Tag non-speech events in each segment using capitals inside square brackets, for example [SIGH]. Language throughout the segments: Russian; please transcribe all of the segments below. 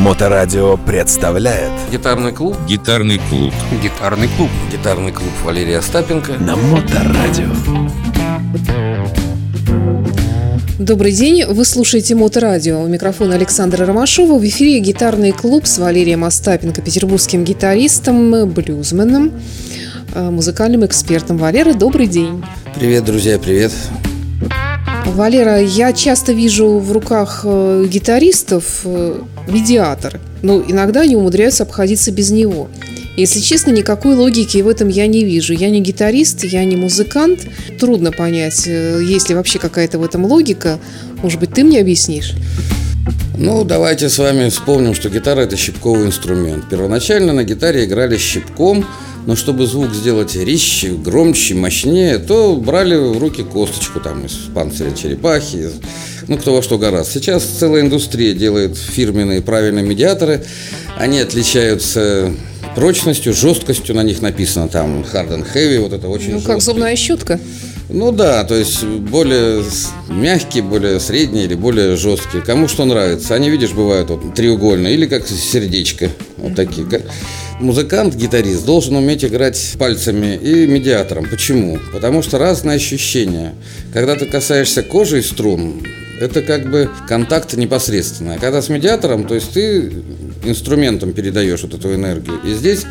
Моторадио представляет Гитарный клуб Гитарный клуб. Гитарный клуб Гитарный клуб Валерия Остапенко на Моторадио. Добрый день, вы слушаете Моторадио. У микрофона Александра Ромашова. В эфире гитарный клуб с Валерием Остапенко, петербургским гитаристом, блюзменом, э, музыкальным экспертом. Валера, добрый день. Привет, друзья, привет Валера, я часто вижу в руках э, гитаристов э, медиатор, но иногда они умудряются обходиться без него. Если честно, никакой логики в этом я не вижу. Я не гитарист, я не музыкант. Трудно понять, э, есть ли вообще какая-то в этом логика. Может быть, ты мне объяснишь? Ну, давайте с вами вспомним, что гитара – это щипковый инструмент. Первоначально на гитаре играли щипком – но чтобы звук сделать резче, громче, мощнее, то брали в руки косточку там из панциря черепахи, ну кто во что гораздо. Сейчас целая индустрия делает фирменные правильные медиаторы, они отличаются прочностью, жесткостью, на них написано там hard and heavy, вот это очень Ну, жесткий. как зубная щетка. Ну да, то есть более мягкие, более средние или более жесткие. Кому что нравится. Они, видишь, бывают вот треугольные или как сердечко. Вот такие. Музыкант, гитарист должен уметь играть пальцами и медиатором. Почему? Потому что разные ощущения. Когда ты касаешься кожи и струн, это как бы контакт непосредственный. А когда с медиатором, то есть ты инструментом передаешь вот эту энергию. И здесь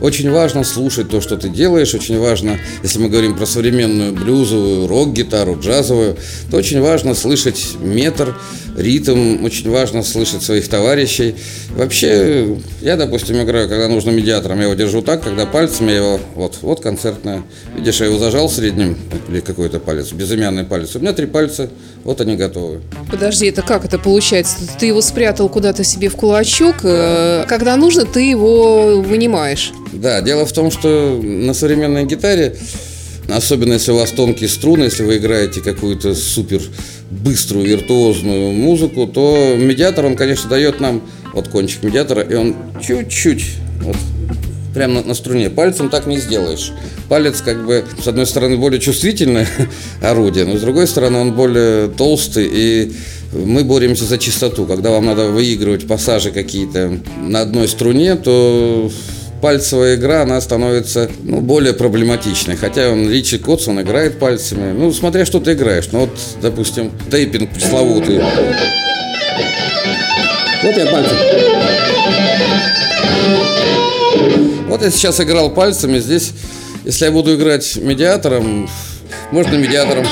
очень важно слушать то, что ты делаешь. Очень важно, если мы говорим про современную блюзовую, рок-гитару, джазовую, то очень важно слышать метр, ритм. Очень важно слышать своих товарищей. Вообще, я, допустим, играю, когда нужно медиатором, я его держу так, когда пальцами я его, вот, вот концертная. Видишь, я его зажал средним, или какой-то палец, безымянный палец. У меня три пальца, вот они готовы. Подожди, это как это получается? Ты его спрятал куда-то себе в кулачок, э, когда нужно, ты его вынимаешь. Да, дело в том, что на современной гитаре, особенно если у вас тонкие струны, если вы играете какую-то супер быструю, виртуозную музыку, то медиатор, он, конечно, дает нам вот кончик медиатора, и он чуть-чуть вот, прямо на, на струне. Пальцем так не сделаешь. Палец, как бы, с одной стороны, более чувствительное [LAUGHS] орудие, но с другой стороны, он более толстый, и мы боремся за чистоту. Когда вам надо выигрывать пассажи какие-то на одной струне, то пальцевая игра, она становится ну, более проблематичной. Хотя он, Ричи Котсон играет пальцами. Ну, смотря что ты играешь. Ну, вот, допустим, тейпинг пресловутый. Вот я пальцем. Я сейчас играл пальцами. Здесь, если я буду играть медиатором, можно медиатором.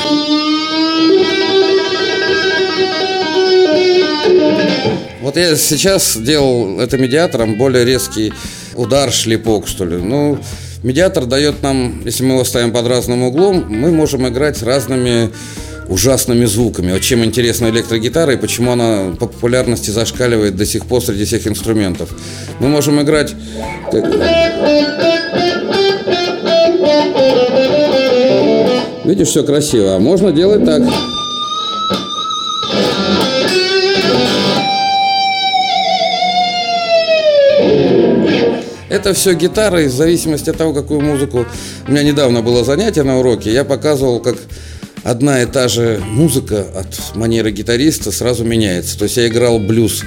Вот я сейчас делал это медиатором более резкий удар, шлепок, что ли. Ну, медиатор дает нам, если мы его ставим под разным углом, мы можем играть разными ужасными звуками. Вот чем интересна электрогитара и почему она по популярности зашкаливает до сих пор среди всех инструментов. Мы можем играть... Видишь, все красиво. А можно делать так. Это все гитара, и в зависимости от того, какую музыку... У меня недавно было занятие на уроке, я показывал, как одна и та же музыка от манеры гитариста сразу меняется. То есть я играл блюз,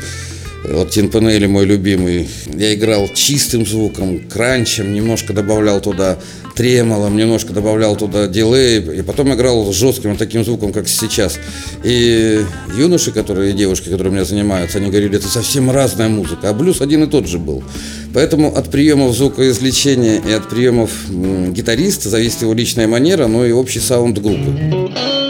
вот Тинпанели мой любимый, я играл чистым звуком, кранчем, немножко добавлял туда тремолом, немножко добавлял туда дилей, и потом играл жестким вот таким звуком, как сейчас. И юноши, которые, и девушки, которые у меня занимаются, они говорили, это совсем разная музыка, а блюз один и тот же был. Поэтому от приемов звукоизвлечения и от приемов гитариста зависит его личная манера, но и общий саунд группы.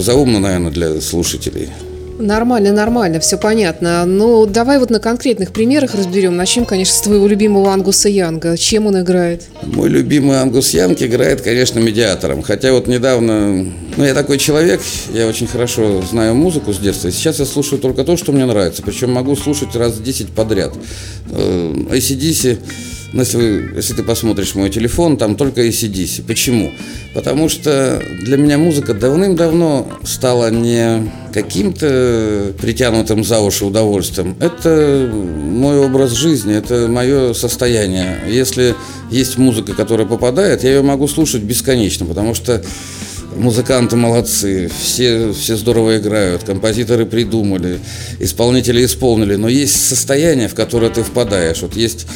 Немножко заумно, наверное, для слушателей. Нормально, нормально, все понятно. Ну, давай вот на конкретных примерах разберем. Начнем, конечно, с твоего любимого Ангуса Янга. Чем он играет? Мой любимый Ангус Янг играет, конечно, медиатором. Хотя вот недавно... Ну, я такой человек, я очень хорошо знаю музыку с детства. Сейчас я слушаю только то, что мне нравится. Причем могу слушать раз 10 подряд. Э, ACDC но если, вы, если ты посмотришь мой телефон, там только ACDC. Почему? Потому что для меня музыка давным-давно стала не каким-то притянутым за уши удовольствием. Это мой образ жизни, это мое состояние. Если есть музыка, которая попадает, я ее могу слушать бесконечно, потому что Музыканты молодцы, все, все здорово играют, композиторы придумали, исполнители исполнили, но есть состояние, в которое ты впадаешь. Вот есть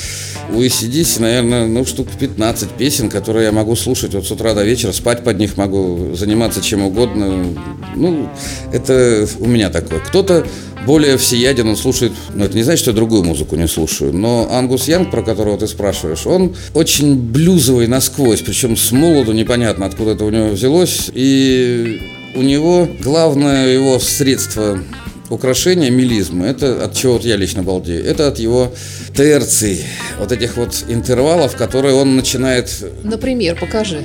у ACDC, наверное, ну, штук 15 песен, которые я могу слушать вот с утра до вечера, спать под них могу, заниматься чем угодно. Ну, это у меня такое. Кто-то более всеяден, он слушает, ну это не значит, что я другую музыку не слушаю, но Ангус Янг, про которого ты спрашиваешь, он очень блюзовый насквозь, причем с молоду непонятно, откуда это у него взялось, и у него главное его средство украшения мелизмы, это от чего вот я лично балдею, это от его терций, вот этих вот интервалов, которые он начинает... Например, покажи.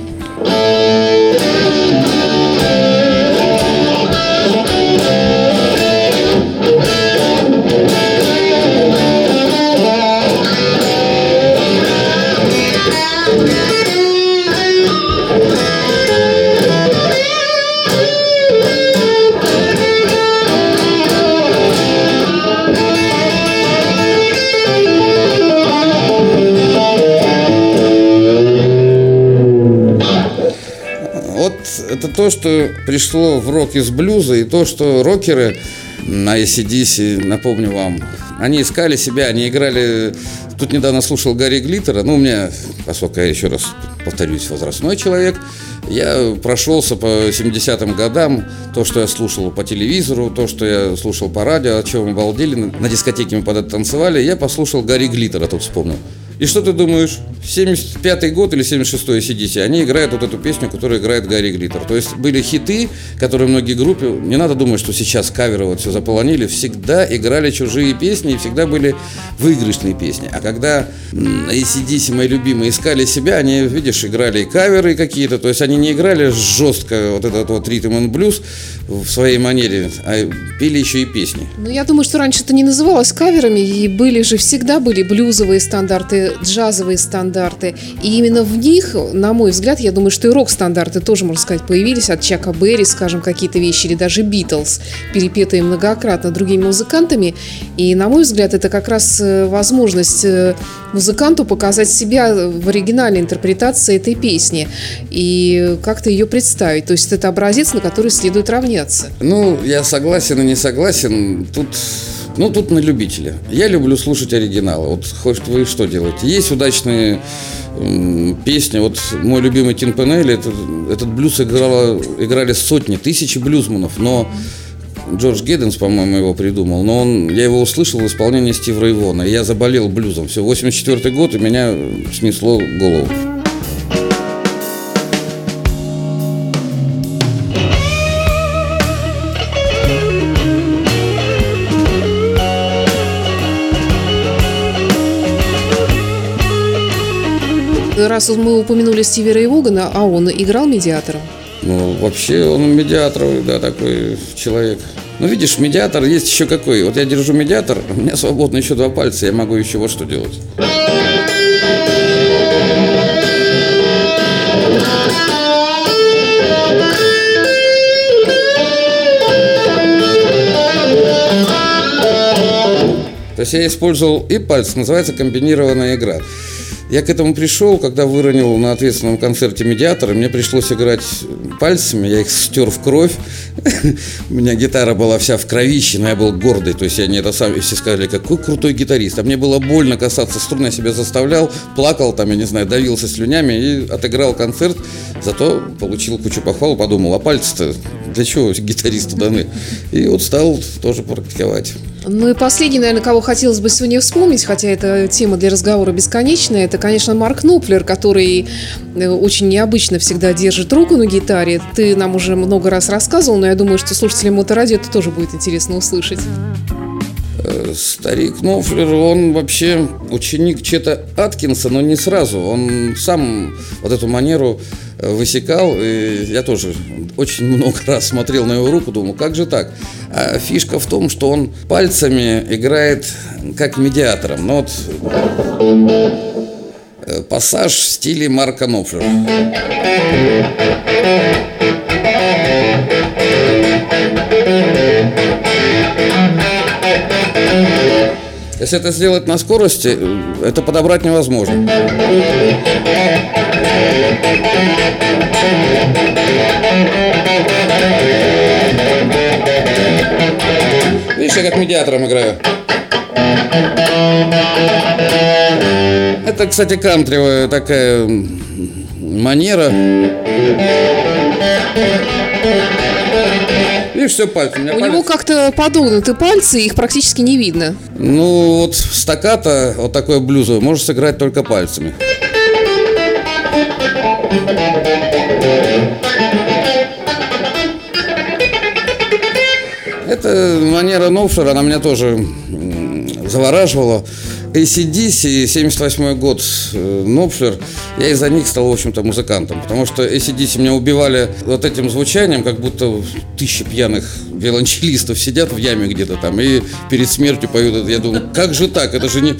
Это то, что пришло в рок из блюза, и то, что рокеры на ACDC, напомню вам, они искали себя, они играли... Тут недавно слушал Гарри Глиттера, ну, у меня, поскольку я еще раз повторюсь, возрастной человек, я прошелся по 70-м годам, то, что я слушал по телевизору, то, что я слушал по радио, о чем мы балдели, на дискотеке мы под это танцевали, я послушал Гарри Глиттера, тут вспомнил. И что ты думаешь? 75-й год или 76-й CDC, они играют вот эту песню, которую играет Гарри Глиттер. То есть были хиты, которые многие группы, не надо думать, что сейчас каверы вот все заполонили, всегда играли чужие песни и всегда были выигрышные песни. А когда ACDC, мои любимые, искали себя, они, видишь, играли и каверы какие-то, то есть они не играли жестко вот этот вот ритм и блюз в своей манере, а пели еще и песни. Ну, я думаю, что раньше это не называлось каверами, и были же, всегда были блюзовые стандарты джазовые стандарты. И именно в них, на мой взгляд, я думаю, что и рок-стандарты тоже, можно сказать, появились от Чака Берри, скажем, какие-то вещи, или даже Битлз, перепетые многократно другими музыкантами. И, на мой взгляд, это как раз э, возможность э, музыканту показать себя в оригинальной интерпретации этой песни и как-то ее представить. То есть это образец, на который следует равняться. Ну, я согласен и не согласен. Тут ну, тут на любителя. Я люблю слушать оригиналы. Вот хоть вы что делаете? Есть удачные песни. Вот мой любимый Тин Пенелли, этот, этот блюз играла, играли сотни, тысячи блюзманов, но Джордж Гедденс, по-моему, его придумал, но он, я его услышал в исполнении Стива Рейвона, и я заболел блюзом. Все, 84 год, и меня снесло голову. Раз мы упомянули Стиви Рэй Вогана, а он играл медиатором? Ну, вообще он медиатор, да, такой человек. Ну, видишь, медиатор есть еще какой. Вот я держу медиатор, [LAUGHS] у меня свободно еще два пальца, я могу еще вот что делать. То есть я использовал и пальцы, называется комбинированная игра. Я к этому пришел, когда выронил на ответственном концерте медиатора, мне пришлось играть пальцами, я их стер в кровь. [LAUGHS] У меня гитара была вся в кровище, но я был гордый, то есть я не это сам, все сказали, какой крутой гитарист. А мне было больно касаться струн, я себя заставлял, плакал там, я не знаю, давился слюнями и отыграл концерт, зато получил кучу похвал, подумал, а пальцы-то для чего гитаристу даны? И вот стал тоже практиковать. Ну и последний, наверное, кого хотелось бы сегодня вспомнить, хотя эта тема для разговора бесконечная, это, конечно, Марк Нуплер, который э, очень необычно всегда держит руку на гитаре. Ты нам уже много раз рассказывал, но я думаю, что слушателям Моторадио это тоже будет интересно услышать. Э, старик Нофлер, он вообще ученик Чета Аткинса, но не сразу. Он сам вот эту манеру э, высекал. И я тоже очень много раз смотрел на его руку, думал, как же так? А фишка в том, что он пальцами играет как медиатором. Ну вот э, пассаж в стиле Марка Нофлера. Если это сделать на скорости, это подобрать невозможно. Видишь, я как медиатором играю. Это, кстати, кантривая такая манера. Видишь, все пальцы. У, меня У палец... него как-то подогнуты пальцы, их практически не видно. Ну, вот стаката, вот такое блюзовое, можешь сыграть только пальцами. Это манера Новшера, она меня тоже завораживала. ACDC, 78 год, э, Нопфлер, я из-за них стал, в общем-то, музыкантом, потому что ACDC меня убивали вот этим звучанием, как будто тысячи пьяных виолончелистов сидят в яме где-то там и перед смертью поют. Я думаю, как же так? Это же не...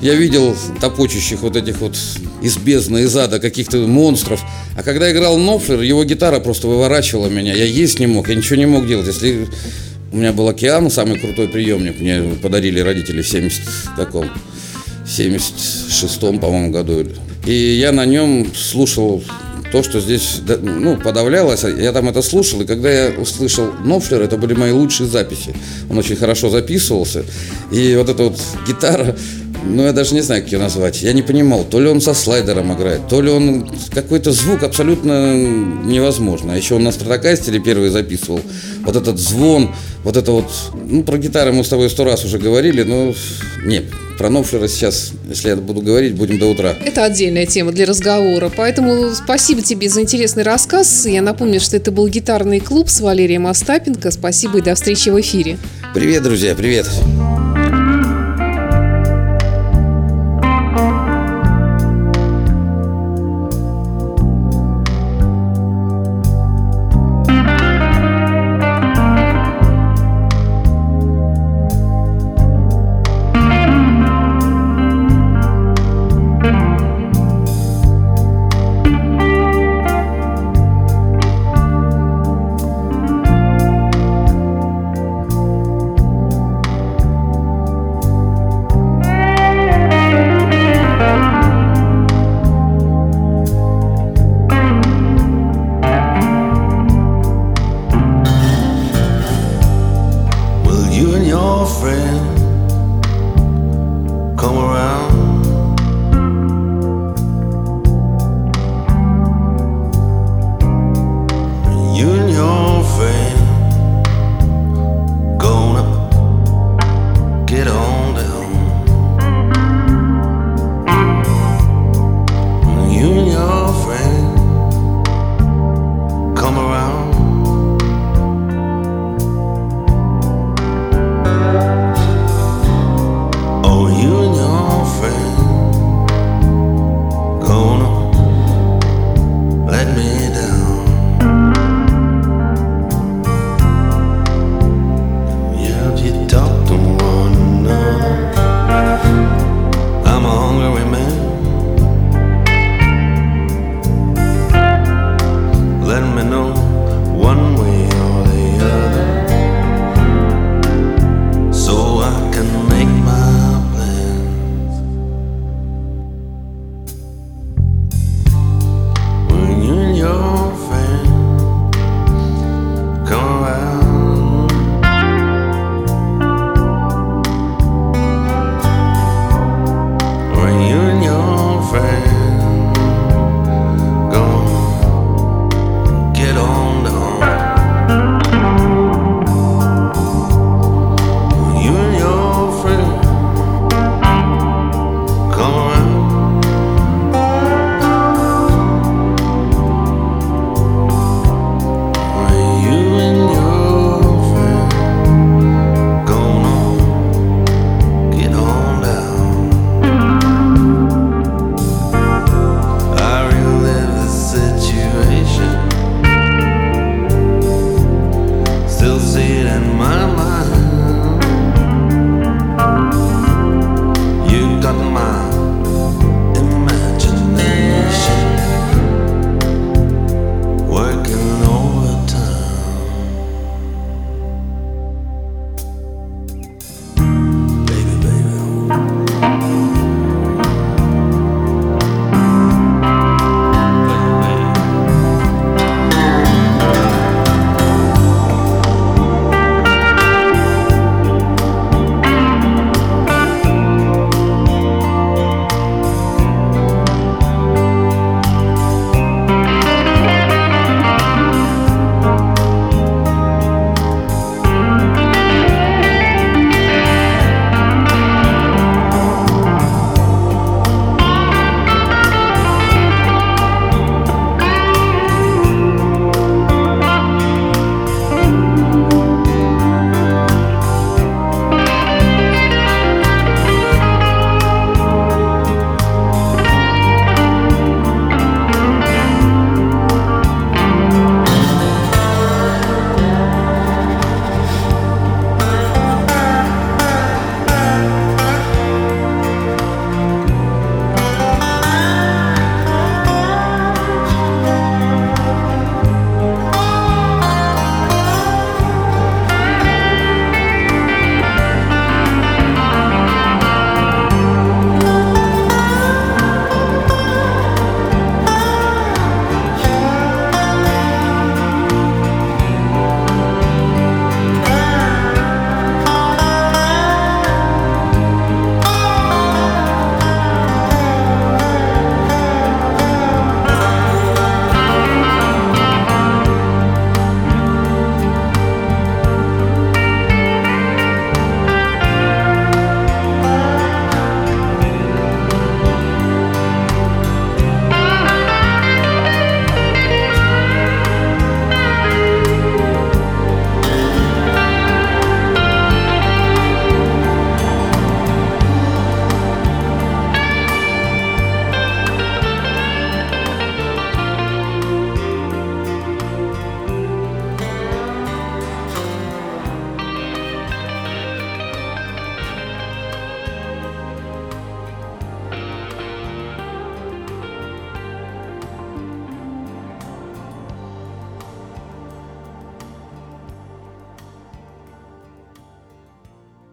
Я видел топочущих вот этих вот из бездны, из ада каких-то монстров. А когда играл Нопфлер, его гитара просто выворачивала меня. Я есть не мог, я ничего не мог делать. Если у меня был океан, самый крутой приемник, мне подарили родители в 70 таком 76-м, по-моему, году. И я на нем слушал то, что здесь ну, подавлялось, я там это слушал, и когда я услышал Нофлер, это были мои лучшие записи. Он очень хорошо записывался, и вот эта вот гитара, ну, я даже не знаю, как ее назвать. Я не понимал, то ли он со слайдером играет, то ли он какой-то звук абсолютно невозможно. А еще он на стратокастере первый записывал. Вот этот звон, вот это вот... Ну, про гитары мы с тобой сто раз уже говорили, но... Нет, про Новшера сейчас, если я буду говорить, будем до утра. Это отдельная тема для разговора. Поэтому спасибо тебе за интересный рассказ. Я напомню, что это был гитарный клуб с Валерием Остапенко. Спасибо и до встречи в эфире. Привет, друзья, привет. friend